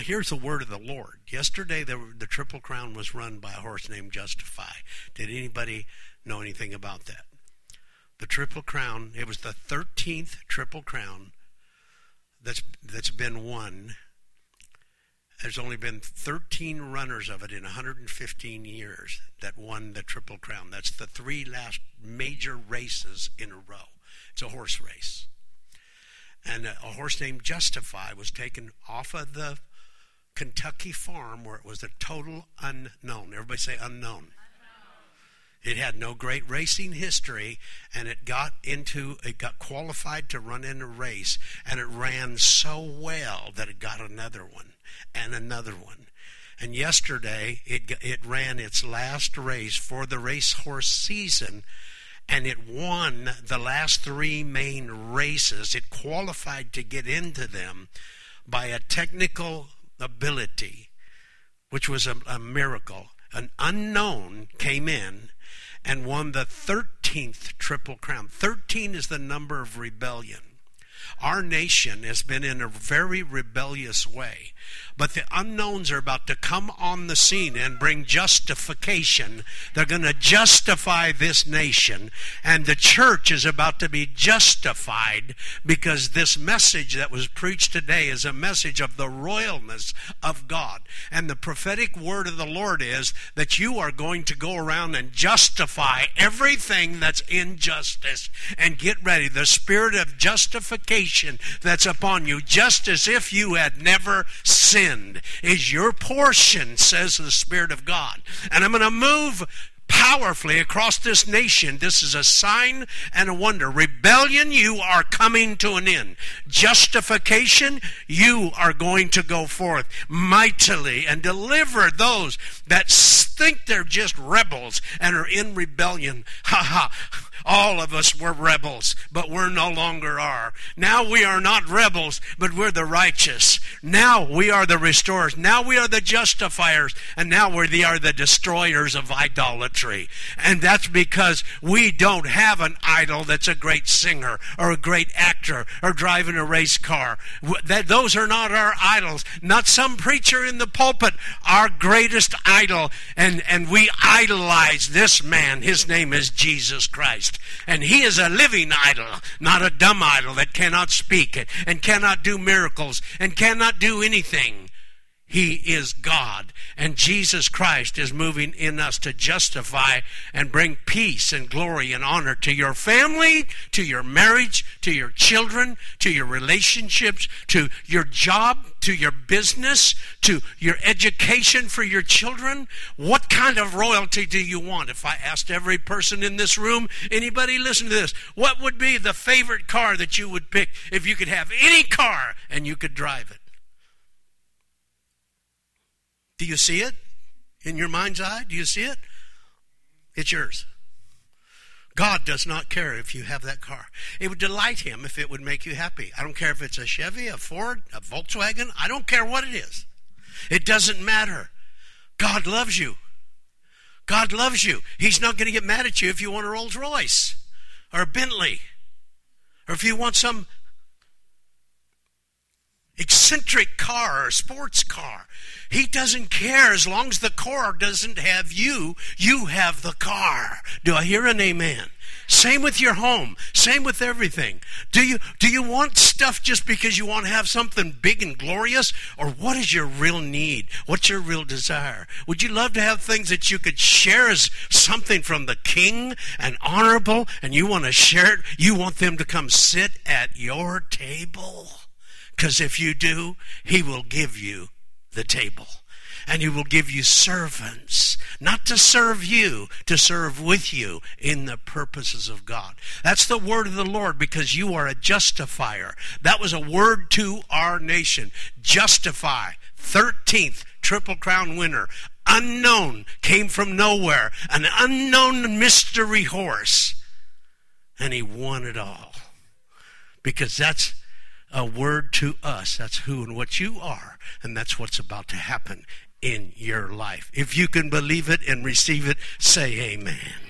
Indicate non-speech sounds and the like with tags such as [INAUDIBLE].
here's the word of the Lord. Yesterday, the, the Triple Crown was run by a horse named Justify. Did anybody know anything about that? The Triple Crown, it was the 13th Triple Crown that's, that's been won. There's only been 13 runners of it in 115 years that won the Triple Crown. That's the three last major races in a row. It's a horse race. And a, a horse named Justify was taken off of the Kentucky farm where it was a total unknown. Everybody say unknown. It had no great racing history, and it got into it got qualified to run in a race, and it ran so well that it got another one and another one. And yesterday it it ran its last race for the racehorse season, and it won the last three main races. It qualified to get into them by a technical ability, which was a, a miracle. An unknown came in and won the 13th Triple Crown. 13 is the number of rebellion. Our nation has been in a very rebellious way. But the unknowns are about to come on the scene and bring justification. They're going to justify this nation. And the church is about to be justified because this message that was preached today is a message of the royalness of God. And the prophetic word of the Lord is that you are going to go around and justify everything that's injustice. And get ready. The spirit of justification that's upon you, just as if you had never sinned is your portion, says the Spirit of God. And I'm going to move powerfully across this nation. This is a sign and a wonder. Rebellion, you are coming to an end. Justification, you are going to go forth mightily and deliver those that think they're just rebels and are in rebellion. [LAUGHS] Ha ha. All of us were rebels, but we're no longer are. Now we are not rebels, but we're the righteous. Now we are the restorers. Now we are the justifiers. And now we are the destroyers of idolatry. And that's because we don't have an idol that's a great singer or a great actor or driving a race car. That, those are not our idols. Not some preacher in the pulpit. Our greatest idol. And, and we idolize this man. His name is Jesus Christ. Christ. And he is a living idol, not a dumb idol that cannot speak and cannot do miracles and cannot do anything. He is God. And Jesus Christ is moving in us to justify and bring peace and glory and honor to your family, to your marriage, to your children, to your relationships, to your job, to your business, to your education for your children. What kind of royalty do you want? If I asked every person in this room, anybody listen to this, what would be the favorite car that you would pick if you could have any car and you could drive it? Do you see it in your mind's eye? Do you see it? It's yours. God does not care if you have that car. It would delight him if it would make you happy. I don't care if it's a Chevy, a Ford, a Volkswagen. I don't care what it is. It doesn't matter. God loves you. God loves you. He's not going to get mad at you if you want a Rolls Royce or a Bentley or if you want some eccentric car or sports car. He doesn't care as long as the car doesn't have you, you have the car. Do I hear an amen? Same with your home. Same with everything. Do you do you want stuff just because you want to have something big and glorious or what is your real need? What's your real desire? Would you love to have things that you could share as something from the king and honorable and you want to share it? You want them to come sit at your table? Because if you do, He will give you the table. And He will give you servants, not to serve you, to serve with you in the purposes of God. That's the word of the Lord because you are a justifier. That was a word to our nation. Justify. 13th Triple Crown winner. Unknown. Came from nowhere. An unknown mystery horse. And he won it all. Because that's a word to us. That's who and what you are, and that's what's about to happen in your life. If you can believe it and receive it, say amen.